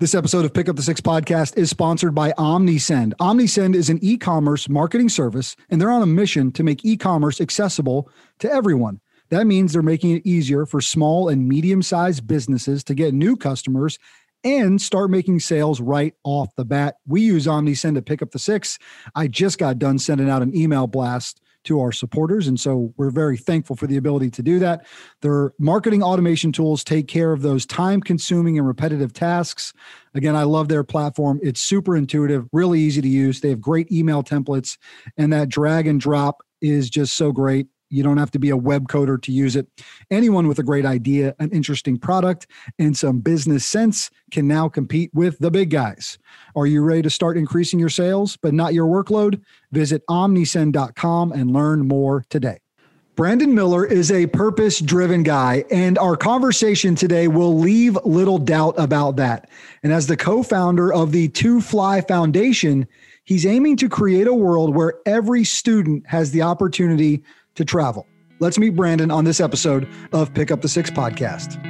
This episode of Pick Up the Six podcast is sponsored by OmniSend. OmniSend is an e commerce marketing service, and they're on a mission to make e commerce accessible to everyone. That means they're making it easier for small and medium sized businesses to get new customers and start making sales right off the bat. We use OmniSend to pick up the six. I just got done sending out an email blast to our supporters. And so we're very thankful for the ability to do that. Their marketing automation tools take care of those time consuming and repetitive tasks. Again, I love their platform. It's super intuitive, really easy to use. They have great email templates, and that drag and drop is just so great. You don't have to be a web coder to use it. Anyone with a great idea, an interesting product, and some business sense can now compete with the big guys. Are you ready to start increasing your sales, but not your workload? Visit omnisend.com and learn more today. Brandon Miller is a purpose driven guy, and our conversation today will leave little doubt about that. And as the co founder of the Too Fly Foundation, he's aiming to create a world where every student has the opportunity to travel. Let's meet Brandon on this episode of Pick Up the Six podcast.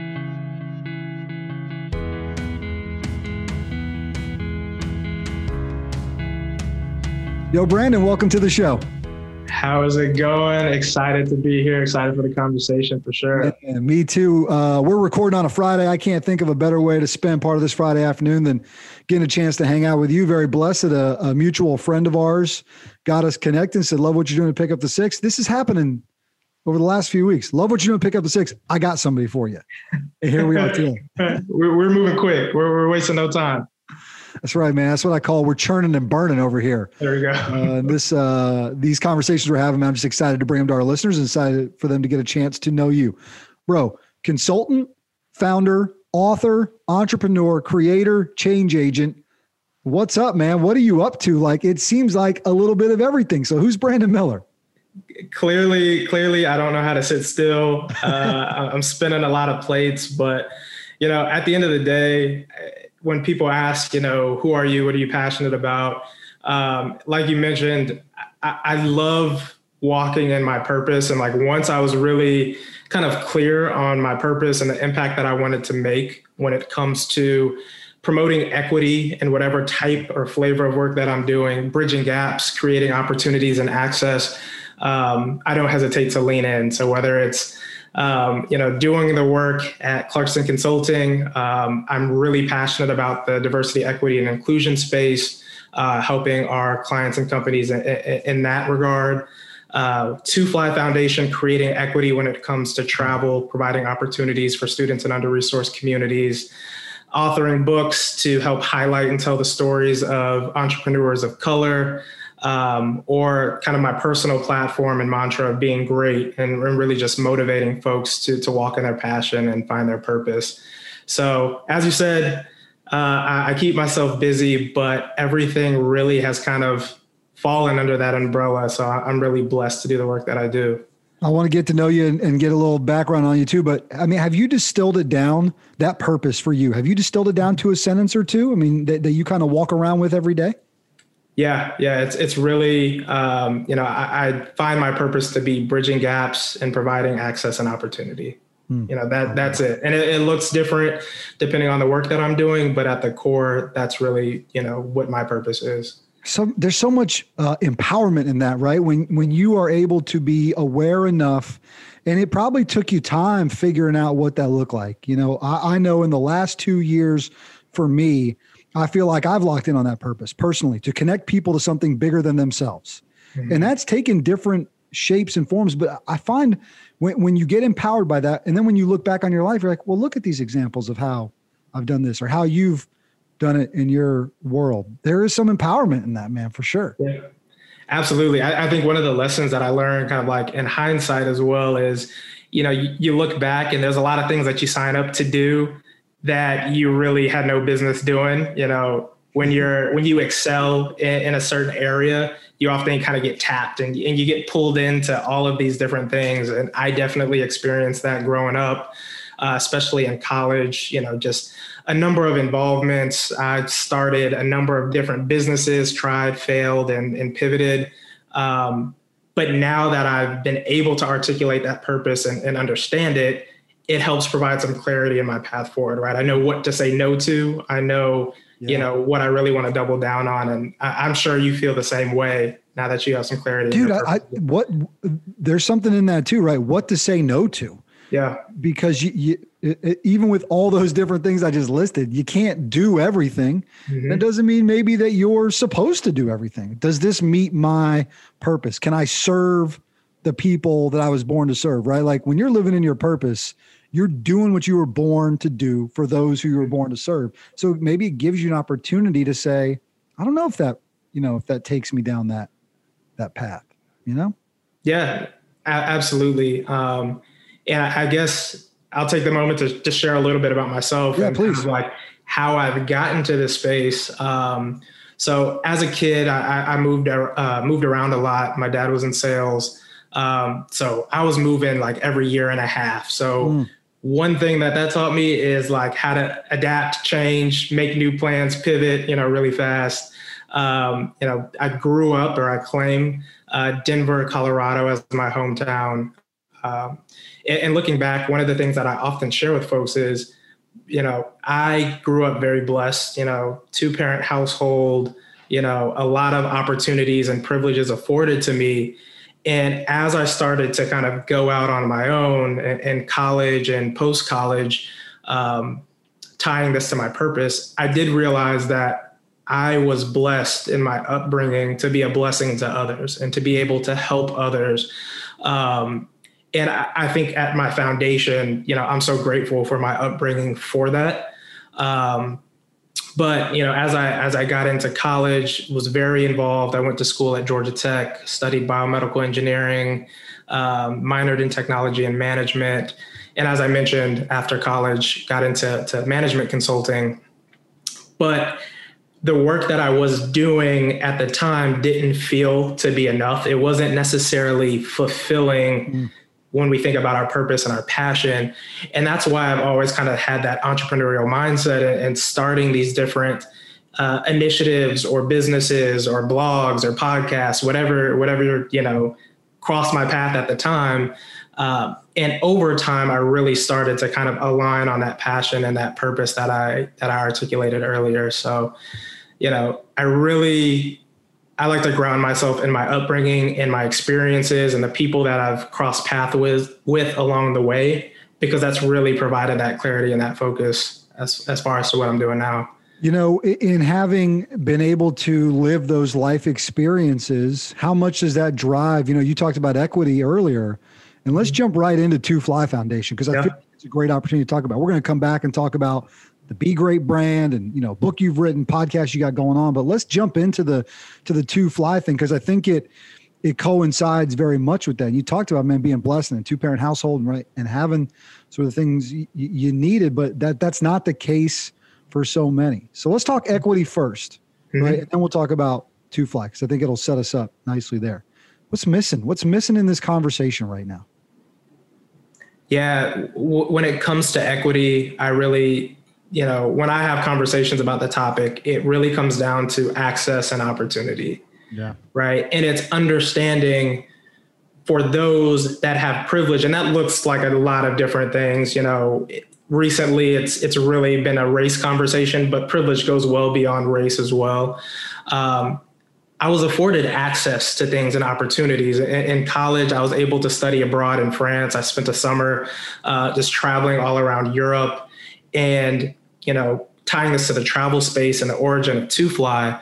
Yo, Brandon, welcome to the show. How is it going? Excited to be here. Excited for the conversation for sure. Yeah, me too. Uh, we're recording on a Friday. I can't think of a better way to spend part of this Friday afternoon than getting a chance to hang out with you. Very blessed. A, a mutual friend of ours got us connected and said, Love what you're doing to pick up the six. This is happening over the last few weeks. Love what you're doing to pick up the six. I got somebody for you. And here we are today. we're, we're moving quick. We're, we're wasting no time. That's right, man. That's what I call we're churning and burning over here. There you go. uh, this uh, these conversations we're having, I'm just excited to bring them to our listeners and excited for them to get a chance to know you, bro. Consultant, founder, author, entrepreneur, creator, change agent. What's up, man? What are you up to? Like it seems like a little bit of everything. So who's Brandon Miller? Clearly, clearly, I don't know how to sit still. Uh, I'm spinning a lot of plates, but you know, at the end of the day when people ask, you know, who are you? What are you passionate about? Um, like you mentioned, I, I love walking in my purpose. And like once I was really kind of clear on my purpose and the impact that I wanted to make when it comes to promoting equity in whatever type or flavor of work that I'm doing, bridging gaps, creating opportunities and access, um, I don't hesitate to lean in. So whether it's um, you know, doing the work at Clarkston Consulting, um, I'm really passionate about the diversity, equity, and inclusion space, uh, helping our clients and companies in, in, in that regard. Uh, Too Fly Foundation, creating equity when it comes to travel, providing opportunities for students in under-resourced communities, authoring books to help highlight and tell the stories of entrepreneurs of color, um, or kind of my personal platform and mantra of being great and, really just motivating folks to, to walk in their passion and find their purpose. So, as you said, uh, I, I keep myself busy, but everything really has kind of fallen under that umbrella. So, I'm really blessed to do the work that I do. I want to get to know you and, and, get a little background on you too. But I mean, have you distilled it down that purpose for you? Have you distilled it down to a sentence or two? I mean, that, that you kind of walk around with every day? Yeah, yeah, it's it's really um, you know I, I, find my purpose to be bridging gaps and providing access and opportunity. Hmm. You know that that's it, and it, it, looks different depending on the work that I'm doing, but at the core, that's really you know what my purpose is. So there's so much uh, empowerment in that, right? When when you are able to be aware enough, and it probably took you time figuring out what that looked like. You know, I, I know in the last two years for me I feel like I've locked in on that purpose personally to connect people to something bigger than themselves. Mm-hmm. And that's taken different shapes and forms. But I find when, when you get empowered by that, and then when you look back on your life, you're like, well, look at these examples of how I've done this or how you've done it in your world. There is some empowerment in that, man, for sure. Yeah. Absolutely. I, I think one of the lessons that I learned kind of like in hindsight as well is, you know, you, you look back and there's a lot of things that you sign up to do that you really had no business doing. You know, when you're when you excel in, in a certain area, you often kind of get tapped and, and you get pulled into all of these different things. And I definitely experienced that growing up, uh, especially in college. You know, just a number of involvements. I started a number of different businesses, tried, failed, and, and pivoted. Um, but now that I've been able to articulate that purpose and, and understand it, it helps provide some clarity in my path forward, right? I know what to say no to. I know, yeah. you know, what I really want to double down on. And I, am sure you feel the same way now that you have some clarity. Dude, I, what, there's something in that too, right? What to say no to. Yeah. Because you, you it, even with all those different things I just listed, you can't do everything. Mm-hmm. That doesn't mean maybe that you're supposed to do everything. Does this meet my purpose? Can I serve the people that I was born to serve, right? Like when you're living in your purpose, you're doing what you were born to do for those who you were born to serve. So maybe it gives you an opportunity to say, I don't know if that, you know, if that takes me down that that path, you know? Yeah, a- absolutely. Um, and I, guess I'll take the moment to just share a little bit about myself. Yeah, and please. Kind of like how I've gotten to this space. Um, so as a kid, I, I moved uh, moved around a lot. My dad was in sales, um, so I was moving like every year and a half. So mm. One thing that that taught me is like how to adapt, change, make new plans, pivot. You know, really fast. Um, you know, I grew up, or I claim, uh, Denver, Colorado as my hometown. Um, and, and looking back, one of the things that I often share with folks is, you know, I grew up very blessed, you know, two parent household, you know, a lot of opportunities and privileges afforded to me. And as I started to kind of go out on my own in, college and post college, um, tying this to my purpose, I did realize that I was blessed in my upbringing to be a blessing to others and to be able to help others. Um, and I, I, think at my foundation, you know, I'm so grateful for my upbringing for that. Um, but you know, as I as I got into college, was very involved. I went to school at Georgia Tech, studied biomedical engineering, um, minored in technology and management, and as I mentioned, after college, got into to management consulting. But the work that I was doing at the time didn't feel to be enough. It wasn't necessarily fulfilling. Mm when we think about our purpose and our passion. And that's why I've always kind of had that entrepreneurial mindset and starting these different uh, initiatives or businesses or blogs or podcasts, whatever, whatever, you know, crossed my path at the time. Uh, and over time, I really started to kind of align on that passion and that purpose that I that I articulated earlier. So, you know, I really I like to ground myself in my upbringing and my experiences and the people that I've crossed paths with with along the way because that's really provided that clarity and that focus as as far as to what I'm doing now. You know, in having been able to live those life experiences, how much does that drive? You know, you talked about equity earlier, and let's mm-hmm. jump right into Too Fly Foundation because I yeah. feel it's a great opportunity to talk about. We're going to come back and talk about the Be Great brand and you know book you've written, podcast you got going on. But let's jump into the to the Too Fly thing because I think it it coincides very much with that. You talked about man being blessed in a two parent household, and right, and having sort of things you, you needed, but that that's not the case for so many. So let's talk equity 1st mm-hmm. right, and then we'll talk about Too Fly because I think it'll set us up nicely there. What's missing? What's missing in this conversation right now? Yeah, w- when it comes to equity, I really you know, when I have conversations about the topic, it really comes down to access and opportunity. Yeah. Right. And it's understanding for those that have privilege, and that looks like a lot of different things. You know, recently it's it's really been a race conversation, but privilege goes well beyond race as well. Um, I was afforded access to things and opportunities. In, in, college, I was able to study abroad in France. I spent a summer uh, just traveling all around Europe. And you know, tying this to the travel space and the origin of Too Fly,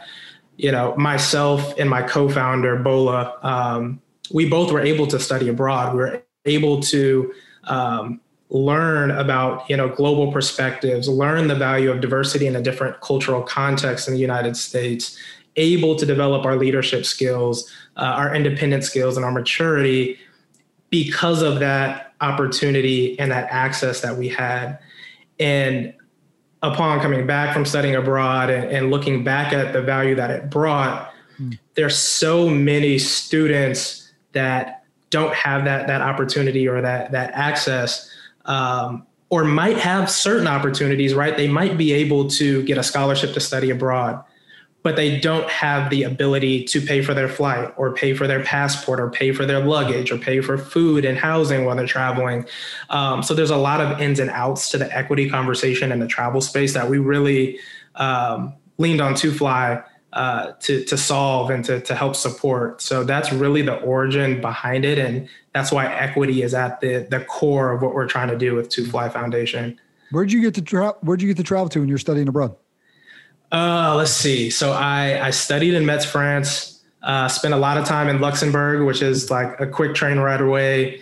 you know, myself and my co-founder Bola, um, we both were able to study abroad. We were able to um, learn about you know global perspectives, learn the value of diversity in a different cultural context in the United States, able to develop our leadership skills, uh, our independent skills, and our maturity because of that opportunity and that access that we had. And upon coming back from studying abroad and, and looking back at the value that it brought, mm. there's so many students that don't have that that opportunity or that that access. Um, or might have certain opportunities, right? They might be able to get a scholarship to study abroad, but they don't have the ability to pay for their flight or pay for their passport or pay for their luggage or pay for food and housing while they're traveling. Um, so there's a lot of ins and outs to the equity conversation in the travel space that we really um, leaned on to fly uh, to to solve and to to help support. So that's really the origin behind it, and that's why equity is at the the core of what we're trying to do with Too Fly Foundation. Where'd you get to tra- Where'd you get to travel to when you're studying abroad? Uh, let's see. So I I studied in Metz, France. Uh, spent a lot of time in Luxembourg, which is like a quick train ride away.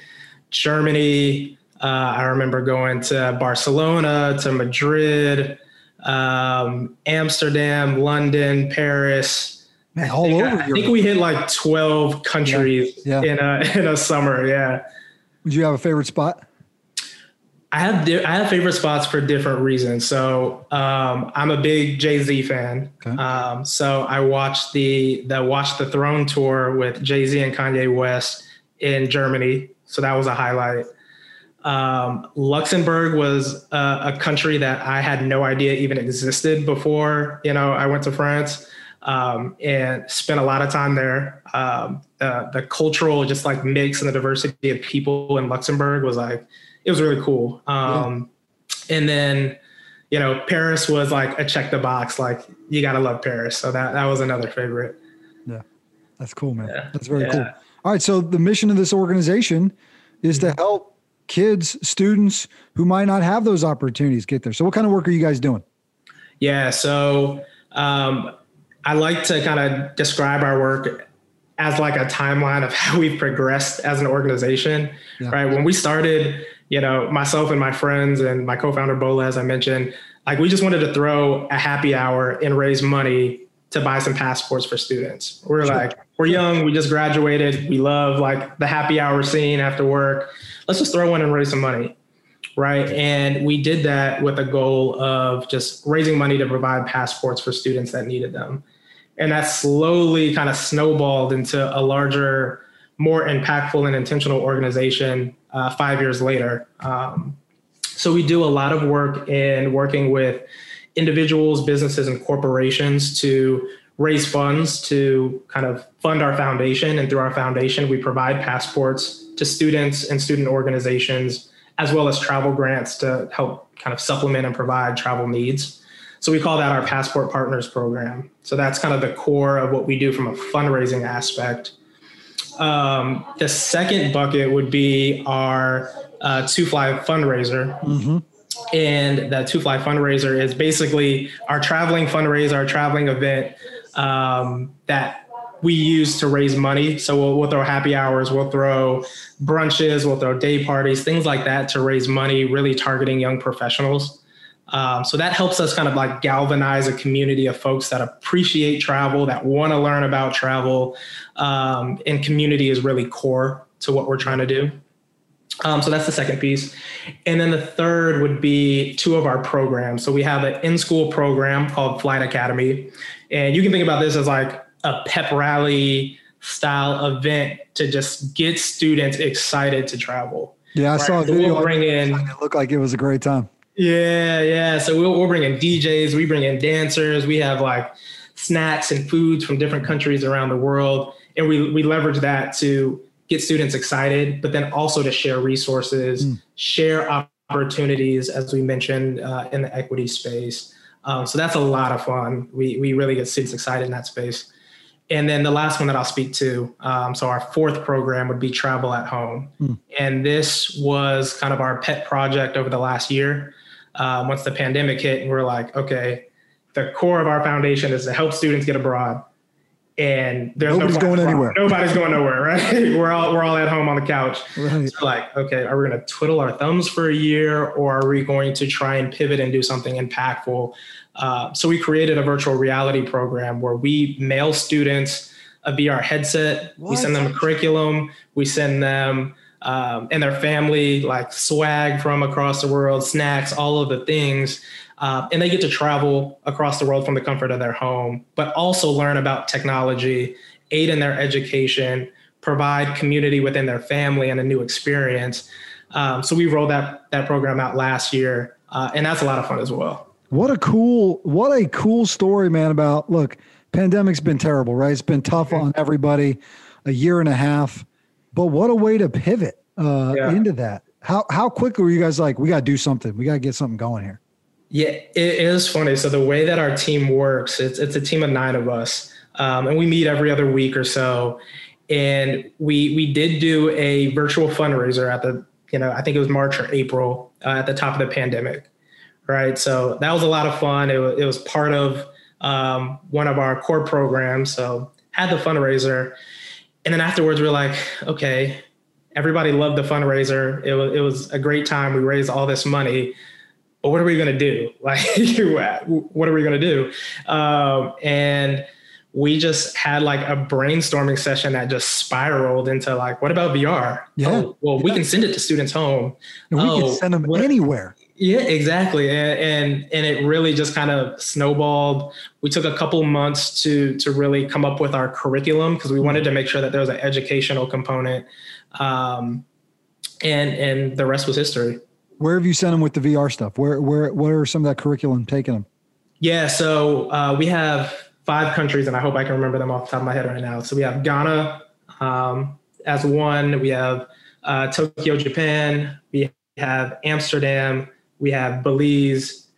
Germany. Uh, I remember going to Barcelona, to Madrid, um, Amsterdam, London, Paris. Man, all I over. I think we hit like twelve countries yeah, yeah. in a in a summer. Yeah. Would you have a favorite spot? I have di- I have favorite spots for different reasons. So um, I'm a big Jay Z fan. Okay. Um, so I watched the the Watch the Throne tour with Jay Z and Kanye West in Germany. So that was a highlight. Um, Luxembourg was a, a, country that I had no idea even existed before. You know, I went to France um, and spent a lot of time there. Um, the, the cultural just like mix and the diversity of people in Luxembourg was like it was really cool. Um, yeah. And then, you know, Paris was like a check the box. Like you gotta love Paris. So that that was another favorite. Yeah, that's cool, man. Yeah. That's very yeah. cool. All right, so the mission of this organization is to mm-hmm. help kids, students who might not have those opportunities get there. So, what kind of work are you guys doing? Yeah, so um, I like to kind of describe our work as like a timeline of how we've progressed as an organization. Yeah. Right, when we started, you know, myself and my friends and my co-founder Bola, as I mentioned, like we just wanted to throw a happy hour and raise money to buy some passports for students. We're sure. like, we're young, we just graduated, we love like the happy hour scene after work. Let's just throw one and raise some money. Right. And we did that with a goal of just raising money to provide passports for students that needed them. And that slowly kind of snowballed into a larger, more impactful and intentional organization uh, five years later. Um, so we do a lot of work in working with individuals, businesses, and corporations to raise funds to kind of fund our foundation. And through our foundation, we provide passports to students and student organizations, as well as travel grants to help kind of supplement and provide travel needs. So we call that our Passport Partners Program. So that's kind of the core of what we do from a fundraising aspect. Um, the second bucket would be our uh, Too Fly fundraiser. Mm-hmm. And that Too Fly fundraiser is basically our traveling fundraiser, our traveling event um, that we use to raise money. So we'll, we'll, throw happy hours, we'll throw brunches, we'll throw day parties, things like that to raise money, really targeting young professionals. Um, so that helps us kind of like galvanize a community of folks that appreciate travel, that want to learn about travel. Um, and community is really core to what we're trying to do. Um, so that's the second piece. And then the third would be two of our programs. So we have an in school program called Flight Academy. And you can think about this as like a pep rally style event to just get students excited to travel. Yeah, I right? saw a video. We'll bring in, it looked like it was a great time. Yeah, yeah. So we'll, we'll bring in DJs, we bring in dancers, we have like snacks and foods from different countries around the world. And we, we leverage that to get students excited, but then also to share resources, mm. share opportunities, as we mentioned uh, in the equity space. Um, so that's a lot of fun. We, we really get students excited in that space. And then the last one that I'll speak to, um, so our fourth program would be Travel at Home. Mm. And this was kind of our pet project over the last year um, once the pandemic hit, and we're like, okay, the core of our foundation is to help students get abroad. And there's nobody's no going anywhere. Nobody's going nowhere, right? we're all we're all at home on the couch. Right. So like, okay, are we going to twiddle our thumbs for a year, or are we going to try and pivot and do something impactful? Uh, so we created a virtual reality program where we mail students a VR headset. What? We send them a curriculum. We send them um, and their family, like swag from across the world, snacks, all of the things. Uh, and they get to travel across the world from the comfort of their home, but also learn about technology, aid in their education, provide community within their family and a new experience. Um, so we rolled that that program out last year, uh, and that's a lot of fun as well. What a cool, what a cool story, man! About look, pandemic's been terrible, right? It's been tough on everybody, a year and a half. But what a way to pivot uh, yeah. into that. How how quickly were you guys like, we got to do something? We got to get something going here. Yeah, it is funny. So the way that our team works, it's it's a team of nine of us, um, and we meet every other week or so. And we we did do a virtual fundraiser at the you know I think it was March or April uh, at the top of the pandemic, right? So that was a lot of fun. It was, it was part of um, one of our core programs. So had the fundraiser, and then afterwards we are like, okay, everybody loved the fundraiser. It was it was a great time. We raised all this money, but what are we going to do? Like, what are we going to do? Um, and we just had like a brainstorming session that just spiraled into like, what about VR? Yeah. Oh, well, yeah. we can send it to students home. And we oh, can send them what, anywhere. Yeah, exactly. And, and, and it really just kind of snowballed. We took a couple months to to really come up with our curriculum because we wanted to make sure that there was an educational component. Um, and and the rest was history. Where have you sent them with the VR stuff? Where where where are some of that curriculum taking them? Yeah, so uh, we have five countries, and I hope I can remember them off the top of my head right now. So we have Ghana um, as one. We have uh, Tokyo, Japan. We have Amsterdam. We have Belize,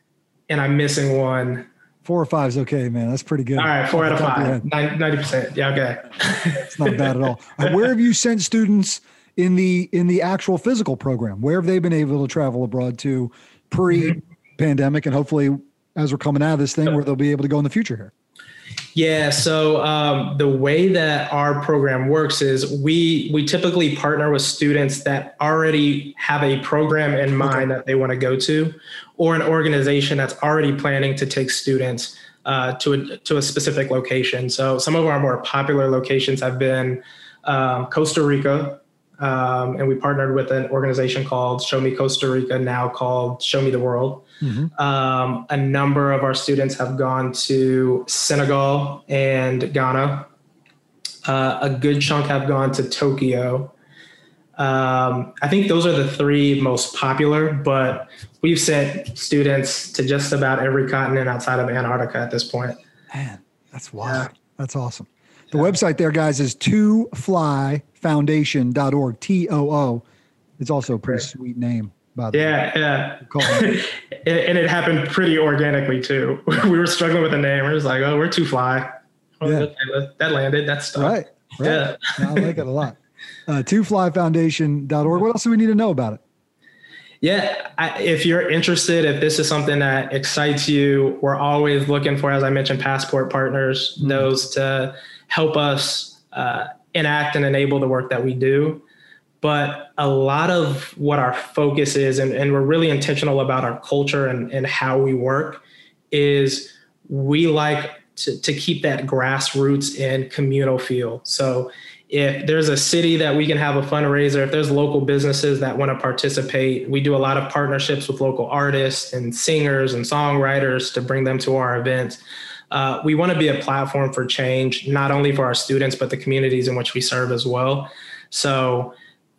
and I'm missing one. Four or five is okay, man. That's pretty good. All right, four out of five. 90%. Yeah, okay. it's not bad at all. Where have you sent students in the in the actual physical program? Where have they been able to travel abroad to pre-pandemic mm-hmm. and hopefully as we're coming out of this thing where they'll be able to go in the future here? Yeah. So um, the way that our program works is we we typically partner with students that already have a program in mind okay. that they want to go to, or an organization that's already planning to take students uh, to a to a specific location. So some of our more popular locations have been um, Costa Rica, um, and we partnered with an organization called Show Me Costa Rica, now called Show Me the World. Mm-hmm. Um, a number of our students have gone to Senegal and Ghana. Uh, a good chunk have gone to Tokyo. Um, I think those are the three most popular, but we've sent students to just about every continent outside of Antarctica at this point. Man, that's wild. Yeah. That's awesome. The yeah. website there, guys, is to fly foundation.org, T O O. It's also a pretty sweet name. By the yeah, way. yeah. yeah. and it happened pretty organically too. we were struggling with the name. We are just like, oh, we're too fly. Oh, yeah. that landed. That's stuff. Right. right. Yeah. I like it a lot. Uh, tooflyfoundation.org. What else do we need to know about it? Yeah, I, if you're interested, if this is something that excites you, we're always looking for, as I mentioned, passport partners, mm-hmm. those to help us uh, enact and enable the work that we do. But a lot of what our focus is, and, and we're really intentional about our culture and, and how we work, is we like to, to keep that grassroots and communal feel. So if there's a city that we can have a fundraiser, if there's local businesses that want to participate, we do a lot of partnerships with local artists and singers and songwriters to bring them to our events uh, we want to be a platform for change, not only for our students, but the communities in which we serve as well. So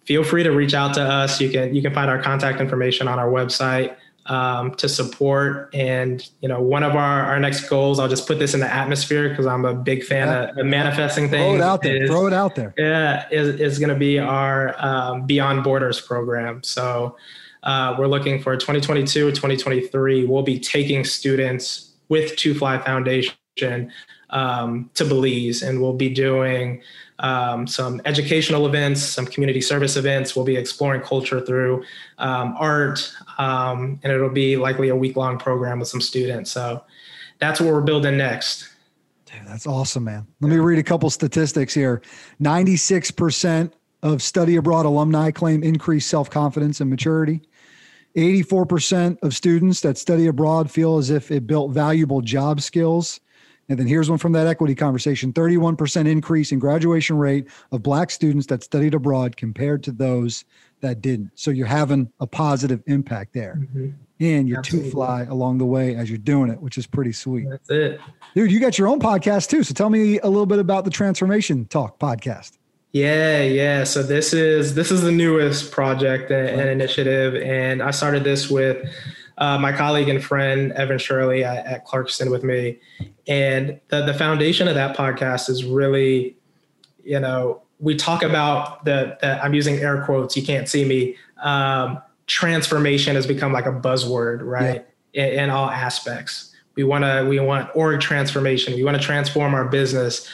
feel free to reach out to us. You can you can find our contact information on our website um, to support. And you know, one of our our next goals, I'll just put this in the atmosphere because I'm a big fan yeah. of, of, manifesting things. Throw it out there. Is, Throw it out there. Yeah, is is going to be our um, Beyond Borders program. So. Uh, we're looking for 2022 2023. We'll be taking students with Too Fly Foundation um, to Belize, and we'll be doing um, some educational events, some community service events. We'll be exploring culture through um, art, um, and it'll be likely a week long program with some students. So that's what we're building next. Dude, that's awesome, man. Let me read a couple statistics here 96% of study abroad alumni claim increased self confidence and maturity. 84% of students that study abroad feel as if it built valuable job skills. And then here's one from that equity conversation 31% increase in graduation rate of Black students that studied abroad compared to those that didn't. So you're having a positive impact there. Mm-hmm. And you're two fly along the way as you're doing it, which is pretty sweet. That's it. Dude, you got your own podcast too. So tell me a little bit about the Transformation Talk podcast. Yeah, yeah. So this is this is the newest project and, and initiative, and I started this with uh, my colleague and friend Evan Shirley at, at Clarkston with me, and the the foundation of that podcast is really, you know, we talk about the, the I'm using air quotes. You can't see me. Um, transformation has become like a buzzword, right? Yeah. In, in all aspects. We want to we want org transformation. We want to transform our business.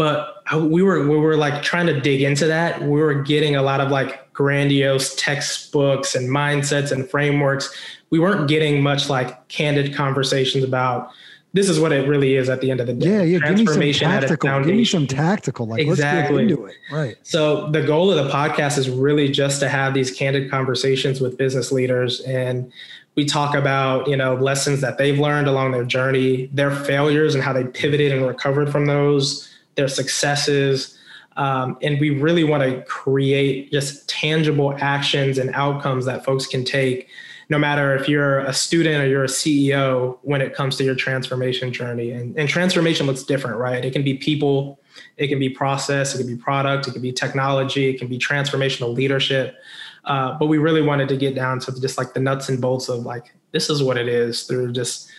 But we were we were like trying to dig into that. We were getting a lot of like grandiose textbooks and mindsets and frameworks. We weren't getting much like candid conversations about this is what it really is at the end of the day. Yeah, yeah. Transformation give me some tactical. Give me some tactical. Like exactly. let's get into it. Right. So the goal of the podcast is really just to have these candid conversations with business leaders, and we talk about you know lessons that they've learned along their journey, their failures, and how they pivoted and recovered from those, their successes. Um, and we really want to create just tangible actions and outcomes that folks can take no matter if you're a student or you're a CEO when it comes to your transformation journey. And, and transformation looks different, right? It can be people, it can be process, it can be product, it can be technology, it can be transformational leadership. Uh, but we really wanted to get down to just like the nuts and bolts of like, this is what it is through just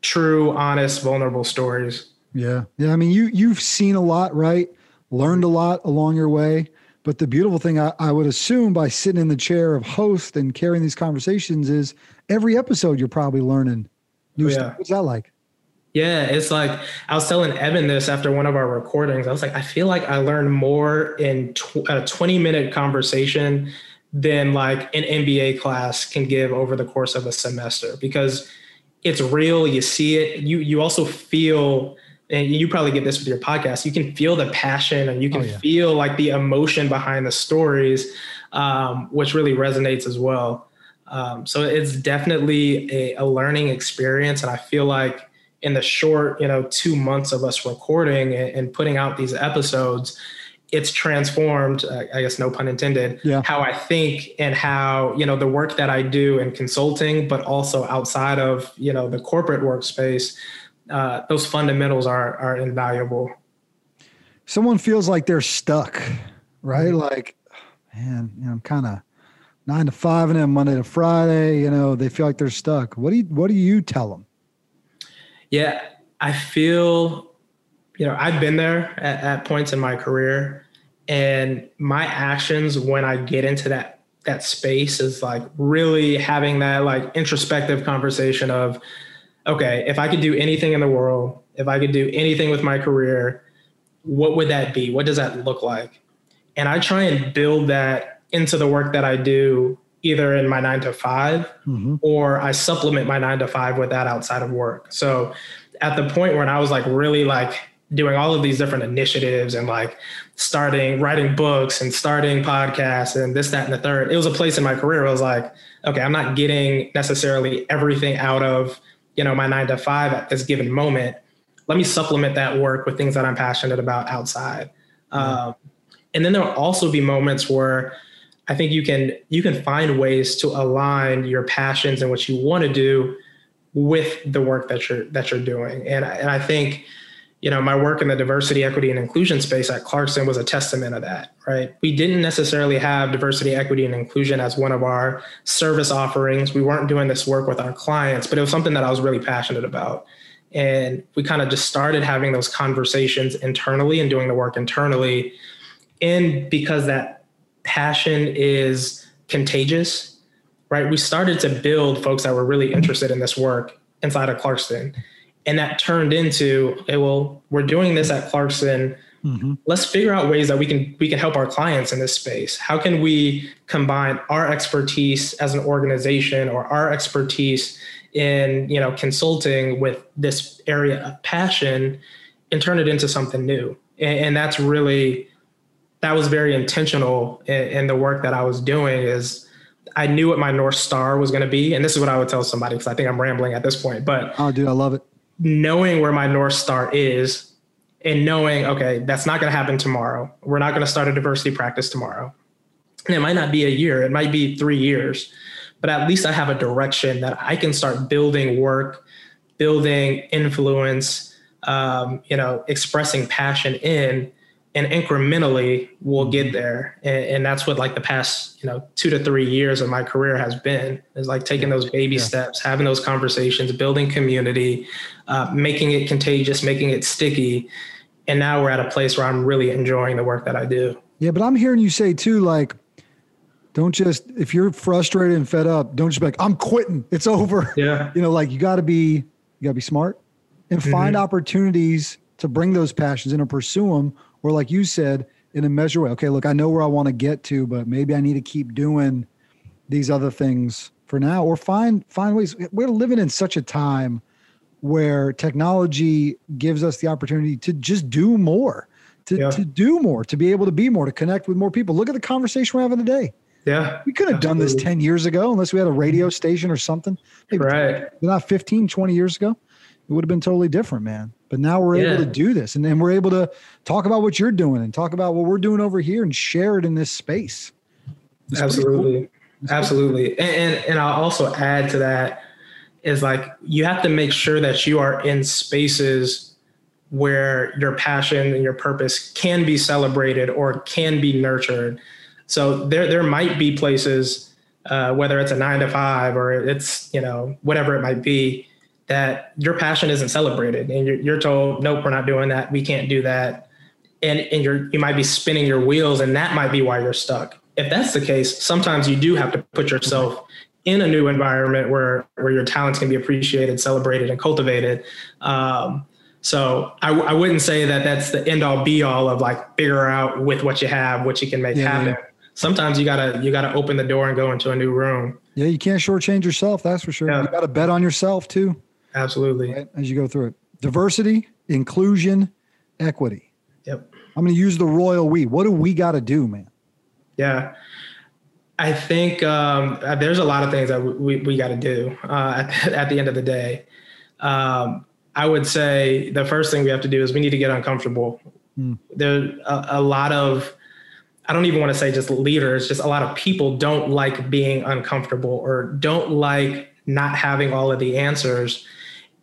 true, honest, vulnerable stories. Yeah. Yeah. I mean, you, you've seen a lot, right? Learned a lot along your way. But the beautiful thing I, I, would assume by sitting in the chair of host and carrying these conversations is every episode you're probably learning new oh, yeah. stuff. What's that like? Yeah, it's like I was telling Evan this after one of our recordings. I was like, I feel like I learned more in tw- a 20 minute conversation than like an MBA class can give over the course of a semester because it's real. You see it. You you also feel and you probably get this with your podcast you can feel the passion and you can oh, yeah. feel like the emotion behind the stories um, which really resonates as well um, so it's definitely a, a, learning experience and i feel like in the short you know two months of us recording and, and putting out these episodes it's transformed uh, i guess no pun intended yeah. how i think and how you know the work that i do in consulting but also outside of you know the corporate workspace uh, those fundamentals are are invaluable. Someone feels like they're stuck, right? Mm-hmm. Like, man, you know, I'm kind of nine to five and then Monday to Friday. You know, they feel like they're stuck. What do you What do you tell them? Yeah, I feel, you know, I've been there at, at points in my career, and my actions when I get into that that space is like really having that like introspective conversation of okay, if I could do anything in the world, if I could do anything with my career, what would that be? What does that look like? And I try and build that into the work that I do either in my nine to 5 mm-hmm. or I supplement my nine to five with that outside of work. So at the point when I was like really like doing all of these different initiatives and like starting writing books and starting podcasts and this, that, and the third, it was a place in my career where I was like, okay, I'm not getting necessarily everything out of you know my nine to five at this given moment let me supplement that work with things that i'm passionate about outside mm-hmm. um, and then there'll also be moments where i think you can you can find ways to align your passions and what you want to do with the work that you're that you're doing and, and i think you know, my work in the diversity, equity, and inclusion space at Clarkston was a testament of that, right? We didn't necessarily have diversity, equity, and inclusion as one of our service offerings. We weren't doing this work with our clients, but it was something that I was really passionate about. And we kind of just started having those conversations internally and doing the work internally. And because that passion is contagious, right? We started to build folks that were really interested in this work inside of Clarkston and that turned into okay well we're doing this at clarkston mm-hmm. let's figure out ways that we can we can help our clients in this space how can we combine our expertise as an organization or our expertise in you know consulting with this area of passion and turn it into something new and, and that's really that was very intentional in, in the work that i was doing is I knew what my North Star was going to be. And this is what I would tell somebody because I think I'm rambling at this point. But oh, dude, I love it knowing where my North Star is and knowing, okay, that's not going to happen tomorrow. We're not going to start a diversity practice tomorrow. And it might not be a year, it might be three years, but at least I have a direction that I can start building work, building influence, um, you know, expressing passion in. and incrementally we'll get there and, and, that's what like the past you know two to three years of my career has been is like taking those baby yeah. steps having those conversations building community uh, making it contagious making it sticky and now we're at a place where i'm really enjoying the work that i do yeah but i'm hearing you say too like don't just if you're frustrated and fed up don't just be like i'm quitting it's over yeah you know like you got to be you got to be smart and find mm-hmm. opportunities to bring those passions in and pursue them or like you said, in a measure way. Okay, look, I know where I want to get to, but maybe I need to keep doing these other things for now, or find find ways. We're living in such a time where technology gives us the opportunity to just do more, to, yeah. to do more, to be able to be more, to connect with more people. Look at the conversation we're having today. Yeah. We could have done this 10 years ago unless we had a mm-hmm. radio station or something. Maybe right. Not 15, 20 years ago. It would have been totally different, man. But now we're yeah. able to do this and then we're able to talk about what you're doing and talk about what we're doing over here and share it in this space. It's Absolutely. Cool. Absolutely. And, and, and I'll also add to that is like you have to make sure that you are in spaces where your passion and your purpose can be celebrated or can be nurtured. So there there might be places, uh, whether it's a nine to five or it's you know whatever it might be, that your passion isn't celebrated and you're, you're told nope we're not doing that. We can't do that. And and you're you might be spinning your wheels and that might be why you're stuck. If that's the case sometimes you do have to put yourself in a new environment where where your talents can be appreciated celebrated and cultivated um, so I, I wouldn't say that that's the end all be all of like figure out with what you have what you can make yeah, happen yeah. sometimes you gotta you gotta open the door and go into a new room yeah you can't shortchange yourself that's for sure yeah. you gotta bet on yourself too Absolutely. Right? As you go through it. Diversity, inclusion, equity. Yep. I'm to use the royal we. What do we got to do, man? Yeah. I think um, there's a lot of things that we, we got to do uh, at, at, the end of the day. Um, I would say the first thing we have to do is we need to get uncomfortable. Mm. There's a, a lot of, I don't even want to say just leaders, just a lot of people don't like being uncomfortable or don't like not having all of the answers.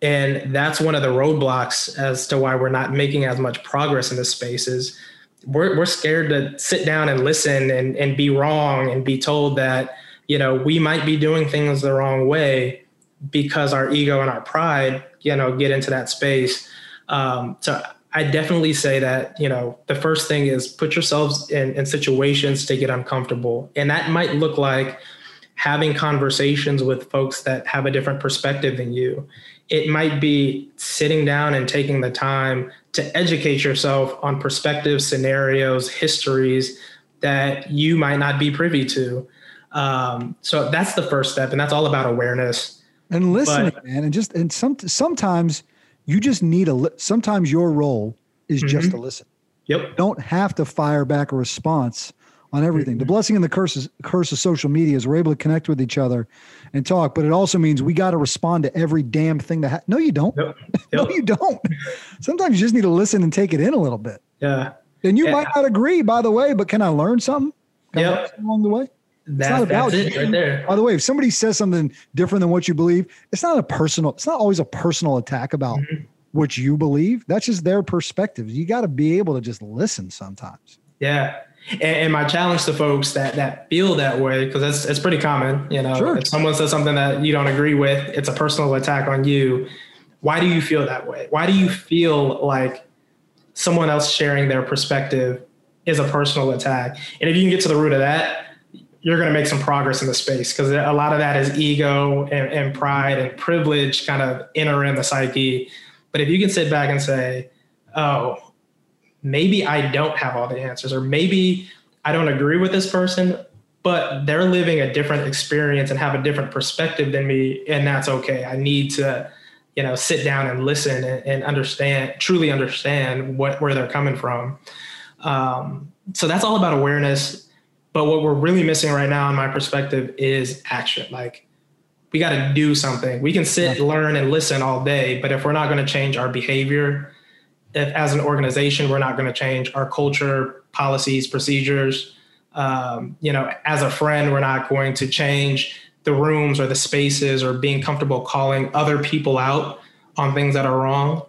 And that's one of the roadblocks as to why we're not making as much progress in this space is we're, we're scared to sit down and listen and, and be wrong and be told that, you know, we might be doing things the wrong way because our ego and our pride, you know, get into that space. Um, so I definitely say that, you know, the first thing is put yourselves in, in situations to get uncomfortable. And that might look like having conversations with folks that have a different perspective than you. It might be sitting down and taking the time to educate yourself on perspectives, scenarios, histories that you might not be privy to. Um, so that's the first step, and that's all about awareness and listening, but, man. And just and some sometimes you just need a. Sometimes your role is mm-hmm. just to listen. Yep. Don't have to fire back a response on everything. The blessing and the curse, is, curse of social media is we're able to connect with each other and talk, but it also means we got to respond to every damn thing that. Ha- no, you don't. No, you don't. Sometimes you just need to listen and take it in a little bit. Yeah. And you yeah. might not agree, by the way, but can I learn something? Can yep. Learn along the way. That, not about it right there. By the way, if somebody says something different than what you believe, it's not a personal. It's not always a personal attack about mm-hmm. what you believe. That's just their perspective. You got to be able to just listen sometimes. Yeah, and, and, my challenge to folks that that feel that way, because it's it's pretty common, you know, sure. if someone says something that you don't agree with, it's a personal attack on you. Why do you feel that way? Why do you feel like someone else sharing their perspective is a personal attack? And if you can get to the root of that, you're going to make some progress in the space because a lot of that is ego and, and pride and privilege kind of enter in the psyche. But if you can sit back and say, oh, maybe I don't have all the answers, or maybe I don't agree with this person, but they're living a different experience and have a different perspective than me, and that's okay. I need to, you know, sit down and listen and, and understand, truly understand what where they're coming from. Um, so that's all about awareness. But what we're really missing right now, in my perspective, is action. Like we got to do something. We can sit, learn, and listen all day, but if we're not going to change our behavior if as an organization we're not going to change our culture, policies, procedures, um, you know, as a friend, we're not going to change the rooms or the spaces or being comfortable calling other people out on things that are wrong.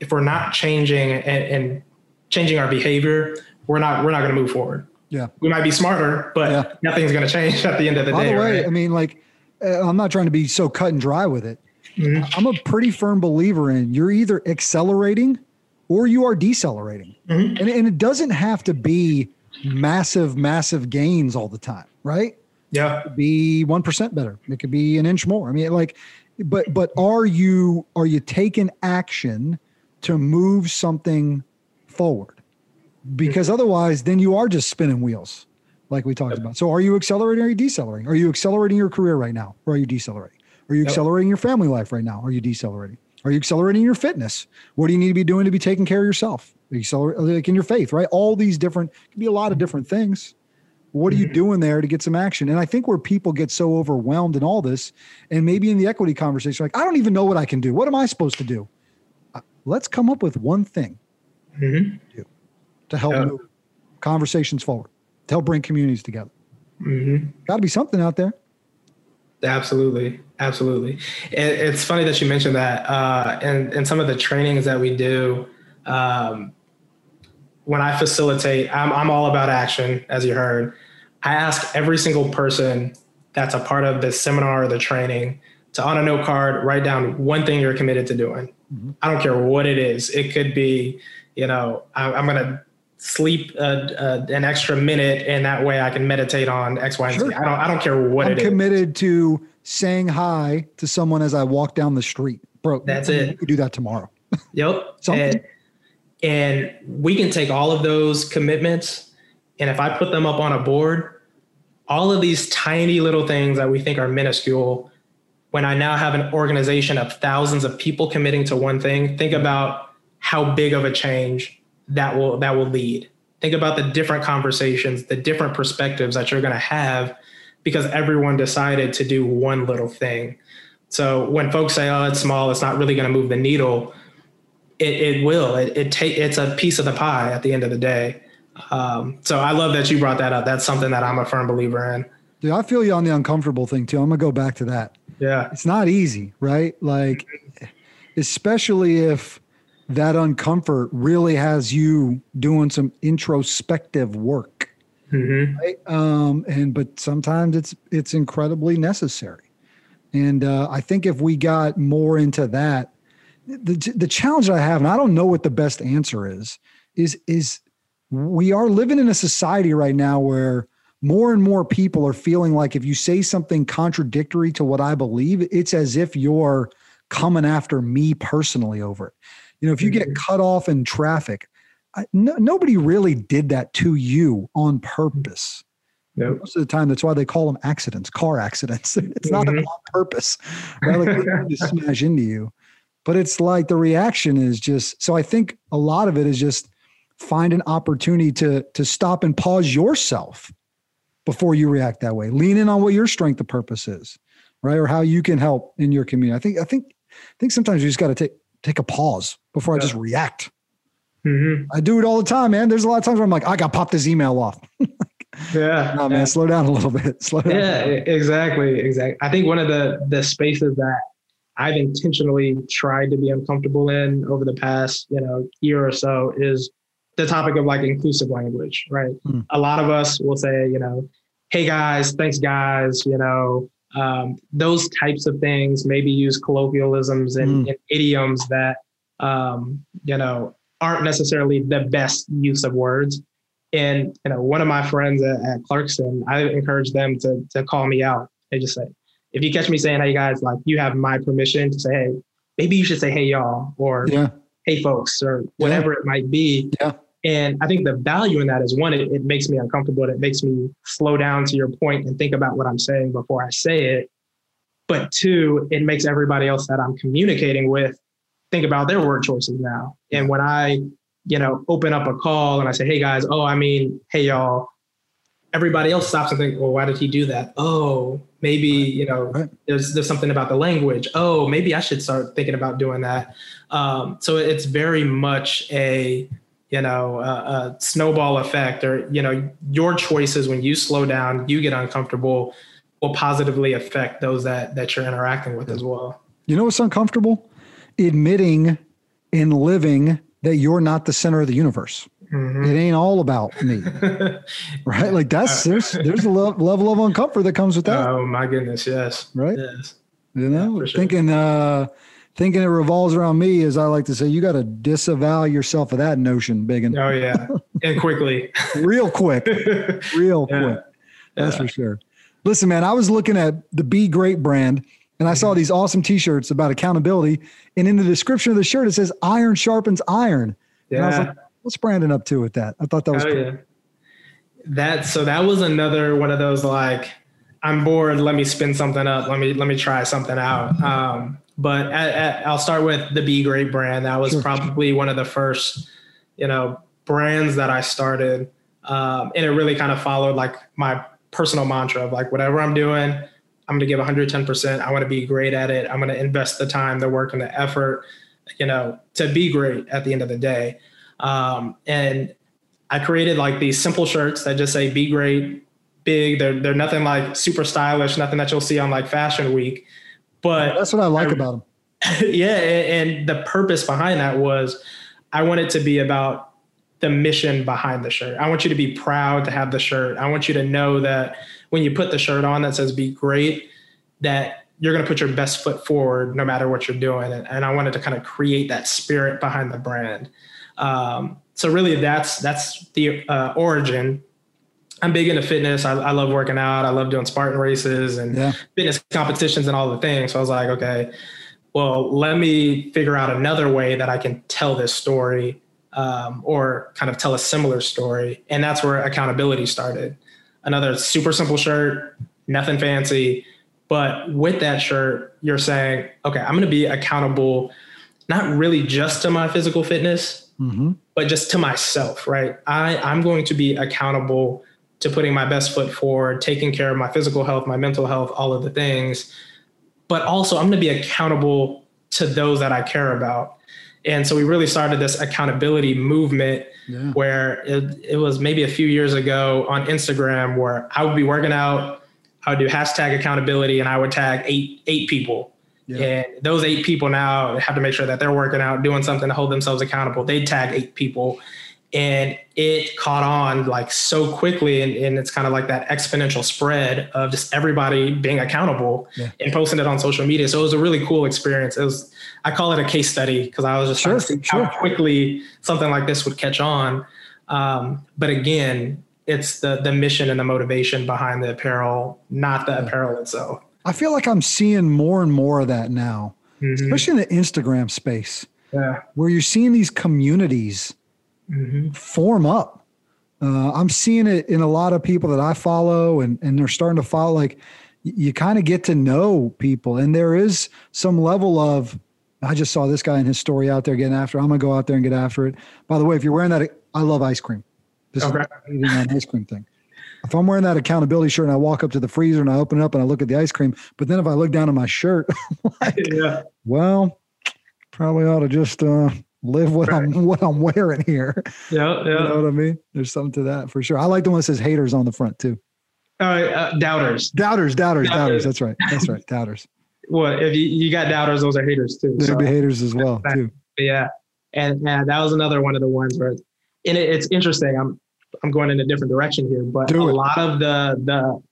If we're not changing and, and changing our behavior, we're not we're not going to move forward. Yeah. We might be smarter, but Yeah. nothing's going to change at the end of the By day. the way, right? I mean, like, uh, I'm not trying to be so cut and dry with it. Mhm. I'm a pretty firm believer in you're either accelerating or you are decelerating. Mhm. And, and it doesn't have to be massive, massive gains all the time, right? yeah. Be 1% better. It could be an inch more. I mean, like, but but are you are you taking action to move something forward? Because otherwise, then you are just spinning wheels, like we talked about. So, are you accelerating or are you decelerating? Are you accelerating your career right now, or are you decelerating? Are you Yep. accelerating your family life right now? Are you decelerating? Are you accelerating your fitness? What do you need to be doing to be taking care of yourself? Accelerate, like in your faith, right? All these different, can be a lot of different things. What are you doing there to get some action? And I think where people get so overwhelmed in all this, and maybe in the equity conversation, like, I don't even know what I can do. What am I supposed to do? Uh, Let's come up with one thing Mhm. to help Yeah. move conversations forward, to help bring communities together. Mhm. Got to be something out there. Absolutely, absolutely. It, it's funny that you mentioned that. Uh, and and some of the trainings that we do, um, when I facilitate, I'm I'm all about action, as you heard. I ask every single person that's a part of the seminar or the training to on a note card write down one thing you're committed to doing. I don't care what it is. It could be, you know, I, I'm going to sleep uh uh an extra minute, and that way I can meditate on X, Y, and Z. Sure. I don't I don't care what I'm it is. committed to saying hi to someone as I walk down the street. Bro, That's I mean, it. Could do that tomorrow. Yep. Something. And, and we can take all of those commitments, and if I put them up on a board, all of these tiny little things that we think are minuscule, when I now have an organization of thousands of people committing to one thing, think about how big of a change that will that will lead. Think about the different conversations, the different perspectives that you're going to have because everyone decided to do one little thing. So when folks say, "Oh, it's small, it's not really going to move the needle," it, it will. It, it take it's a piece of the pie at the end of the day. Um, so I love that you brought that up. That's something that I'm a firm believer in. Dude, I feel you on the uncomfortable thing too. I'm gonna go back to that. Yeah. It's not easy, right? Like, especially if that uncomfort really has you doing some introspective work. hmm right? Um, and but sometimes it's it's incredibly necessary. And uh, I think if we got more into that, the the challenge I have, and I don't know what the best answer is, is is we are living in a society right now where more and more people are feeling like if you say something contradictory to what I believe, it's as if you're coming after me personally over it. You know, if you get cut off in traffic, I, no, nobody really did that to you on purpose. Nope. Most of the time, that's why they call them accidents, car accidents. It's not Mhm. on purpose, right? Like they smash into you, but it's like the reaction is just. So I think a lot of it is just find an opportunity to to stop and pause yourself before you react that way. Lean in on what your strength of purpose is, right, or how you can help in your community. I think I think I think sometimes you just got to take take a pause before I just react. hmm I do it all the time, man. There's a lot of times where I'm like, I got to pop this email off. Yeah. No, man, slow down a little bit. Slow down. Yeah, exactly, exactly. I think one of the the spaces that I've intentionally tried to be uncomfortable in over the past, you know, year or so is the topic of like inclusive language, right? Hmm. A lot of us will say, you know, hey guys, thanks guys, you know, um, those types of things, maybe use colloquialisms and, Hmm. and idioms that, um, you know, aren't necessarily the best use of words. And you know, one of my friends at, at Clarkston, I encourage them to to call me out. They just say, if you catch me saying, "Hey guys," like you have my permission to say, "Hey," maybe you should say, "Hey y'all," or Yeah. "Hey folks," or whatever it might be. Yeah. And I think the value in that is one, it, it makes me uncomfortable. It makes me slow down to your point and think about what I'm saying before I say it. But two, it makes everybody else that I'm communicating with think about their word choices now. And when I you know, open up a call and I say, hey guys, oh, I mean, hey y'all, everybody else stops and think, well, why did he do that? Oh, maybe, you know, Right. there's there's something about the language. Oh, maybe I should start thinking about doing that. Um, so it's very much a, you know, a, a snowball effect or, you know, your choices when you slow down, you get uncomfortable will positively affect those that that you're interacting with as well. You know what's uncomfortable? Admitting and living that you're not the center of the universe. Mm-hmm. It ain't all about me, right? Like that's there's there's a level of uncomfort that comes with that. Oh my goodness, yes, right. Yes, you know, yeah, sure. thinking uh thinking it revolves around me, as I like to say, you got to disavow yourself of that notion, Biggin. Oh yeah, and quickly, real quick, real yeah. quick. That's yeah. for sure. Listen, man, I was looking at the Be Great brand and I saw mm-hmm. these awesome t-shirts about accountability. And in the description of the shirt, it says iron sharpens iron. Yeah. And I was like, what's Brandon up to with that? I thought that was oh, cool. yeah. That so that was another one of those like, I'm bored, let me spin something up. Let me let me try something out. Um, but at, at, I'll start with the Be Great brand. That was sure. probably one of the first, you know, brands that I started. Um, and it really kind of followed like my personal mantra of like whatever I'm doing, I'm going to give 110%. I want to be great at it. I'm going to invest the time, the work, and the effort, you know, to be great at the end of the day. Um, and I created like these simple shirts that just say "Be great," big. They're they're nothing like super stylish, nothing that you'll see on like Fashion Week. But that's what I like I, about them. yeah, and, and the purpose behind that was I want it to be about the mission behind the shirt. I want you to be proud to have the shirt. I want you to know that when you put the shirt on that says be great, that you're going to put your best foot forward no matter what you're doing. And, and I wanted to kind of create that spirit behind the brand. Um, so really that's, that's the uh, origin. I'm big into fitness. I, I, love working out. I love doing Spartan races and yeah. fitness competitions and all the things. So I was like, okay, well, let me figure out another way that I can tell this story um, or kind of tell a similar story. And that's where accountability started. Another super simple shirt, nothing fancy. But with that shirt, you're saying, okay, I'm going to be accountable, not really just to my physical fitness, mm-hmm. but just to myself, right? I, I'm going to be accountable to putting my best foot forward, taking care of my physical health, my mental health, all of the things. But also, I'm going to be accountable to those that I care about. And so we really started this accountability movement yeah. where it, it was maybe a few years ago on Instagram where I would be working out, I would do hashtag accountability and I would tag eight, eight people. Yeah. And those eight people now have to make sure that they're working out, doing something to hold themselves accountable. They tag eight people and it caught on like so quickly and, and it's kind of like that exponential spread of just everybody being accountable yeah. and posting it on social media so it was a really cool experience it was i call it a case study because i was just sure, trying to see sure. how quickly something like this would catch on um, but again it's the the mission and the motivation behind the apparel not the yeah. apparel itself i feel like i'm seeing more and more of that now mm-hmm. especially in the instagram space yeah. where you're seeing these communities mm-hmm. form up. Uh, I'm seeing it in a lot of people that I follow, and and they're starting to follow. Like you kind of get to know people, and there is some level of. I just saw this guy in his story out there getting after. I'm gonna go out there and get after it. By the way, if you're wearing that, I love ice cream. This okay. is an ice cream thing. If I'm wearing that accountability shirt and I walk up to the freezer and I open it up and I look at the ice cream, but then if I look down at my shirt, like, yeah. well, probably ought to just uh, live what right. I'm what I'm wearing here. Yeah, yeah. You know what I mean? There's something to that for sure. I like the one that says haters on the front too. Uh, uh, doubters. doubters. Doubters, doubters, doubters. That's right. That's right. Doubters. well, if you, you got doubters? Those are haters too. There'd so. be haters as well too. Yeah, and and that was another one of the ones where, and it, it's interesting. I'm I'm going in a different direction here, but Do a it. lot of the the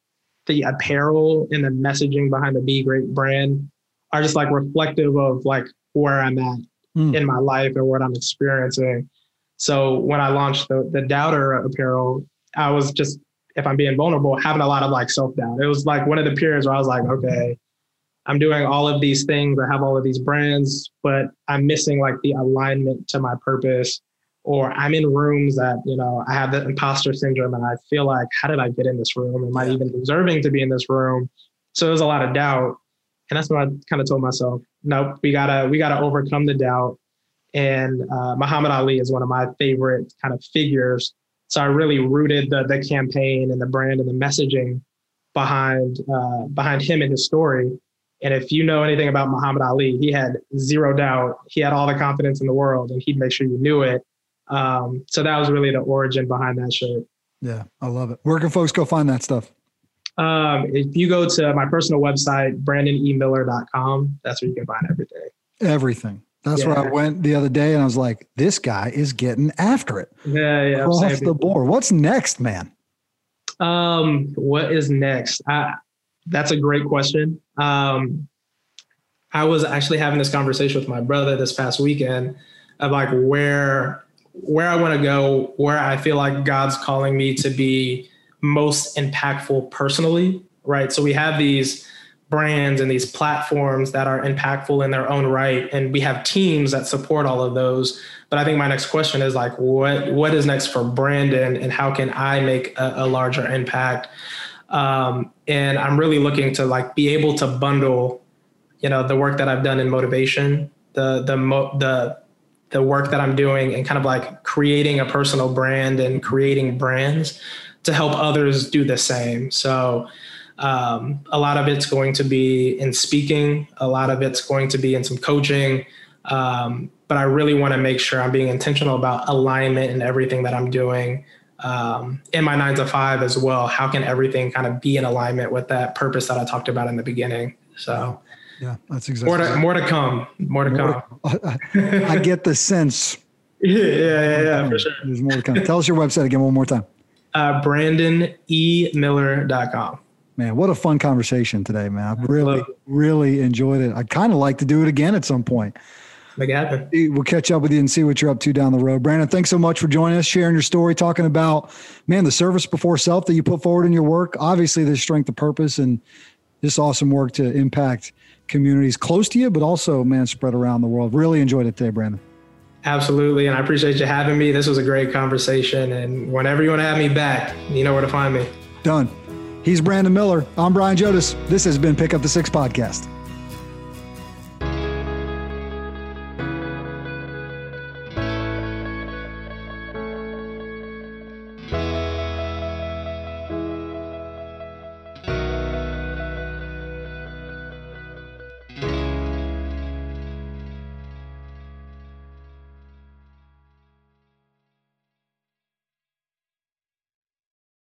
the apparel and the messaging behind the Be Great brand are just like reflective of like where I'm at mm. in my life and what I'm experiencing. So when I launched the, the doubter apparel, I was just, if I'm being vulnerable, having a lot of like self doubt. It was like one of the periods where I was like, okay, I'm doing all of these things. I have all of these brands, but I'm missing like the alignment to my purpose. Or I'm in rooms that, you know, I have the imposter syndrome and I feel like, how did I get in this room? Am I even deserving to be in this room? So there's a lot of doubt. And that's what I kind of told myself nope, we gotta we gotta overcome the doubt. And uh, Muhammad Ali is one of my favorite kind of figures. So I really rooted the the campaign and the brand and the messaging behind uh, behind him and his story. And if you know anything about Muhammad Ali, he had zero doubt. He had all the confidence in the world, and he'd make sure you knew it. Um, so that was really the origin behind that shirt. Yeah, I love it. Where can folks go find that stuff? Um, if you go to my personal website, brandonemiller.com, that's where you can find everything. Everything. That's yeah. where I went the other day and I was like, this guy is getting after it. Yeah, yeah. Off the board. What's next, man? Um, what is next? I, that's a great question. Um, I was actually having this conversation with my brother this past weekend of like where where I want to go, where I feel like God's calling me to be most impactful personally, right? So we have these brands and these platforms that are impactful in their own right and we have teams that support all of those. But i think my next question is like what what is next for brandon and how can i make a, a larger impact? Um, and i'm really looking to like be able to bundle you know the work that i've done in motivation the the mo- the the work that i'm doing and kind of like creating a personal brand and creating brands to help others do the same so um, a lot of it's going to be in speaking, a lot of it's going to be in some coaching. Um, but I really want to make sure I'm being intentional about alignment in everything that I'm doing um, in my nine to five as well. How can everything kind of be in alignment with that purpose that I talked about in the beginning? So, yeah, that's exactly more to, more to come. More to more come. To, I get the sense. yeah, yeah, yeah, for sure. There's more to come. Tell us your website again one more time. Uh, BrandonEMiller.com man, what a fun conversation today, man. I really, really enjoyed it. I kind of like to do it again at some point. Make it happen. We'll catch up with you and see what you're up to down the road. Brandon, thanks so much for joining us, sharing your story, talking about, man, the service before self that you put forward in your work. Obviously, the strength of purpose and this awesome work to impact communities close to you, but also, man, spread around the world. Really enjoyed it today, Brandon. Absolutely. And I appreciate you having me. This was a great conversation. And whenever you want to have me back, you know where to find me. Done. He's Brandon Miller. I'm Brian Jodis. This has been Pick Up the Six Podcast.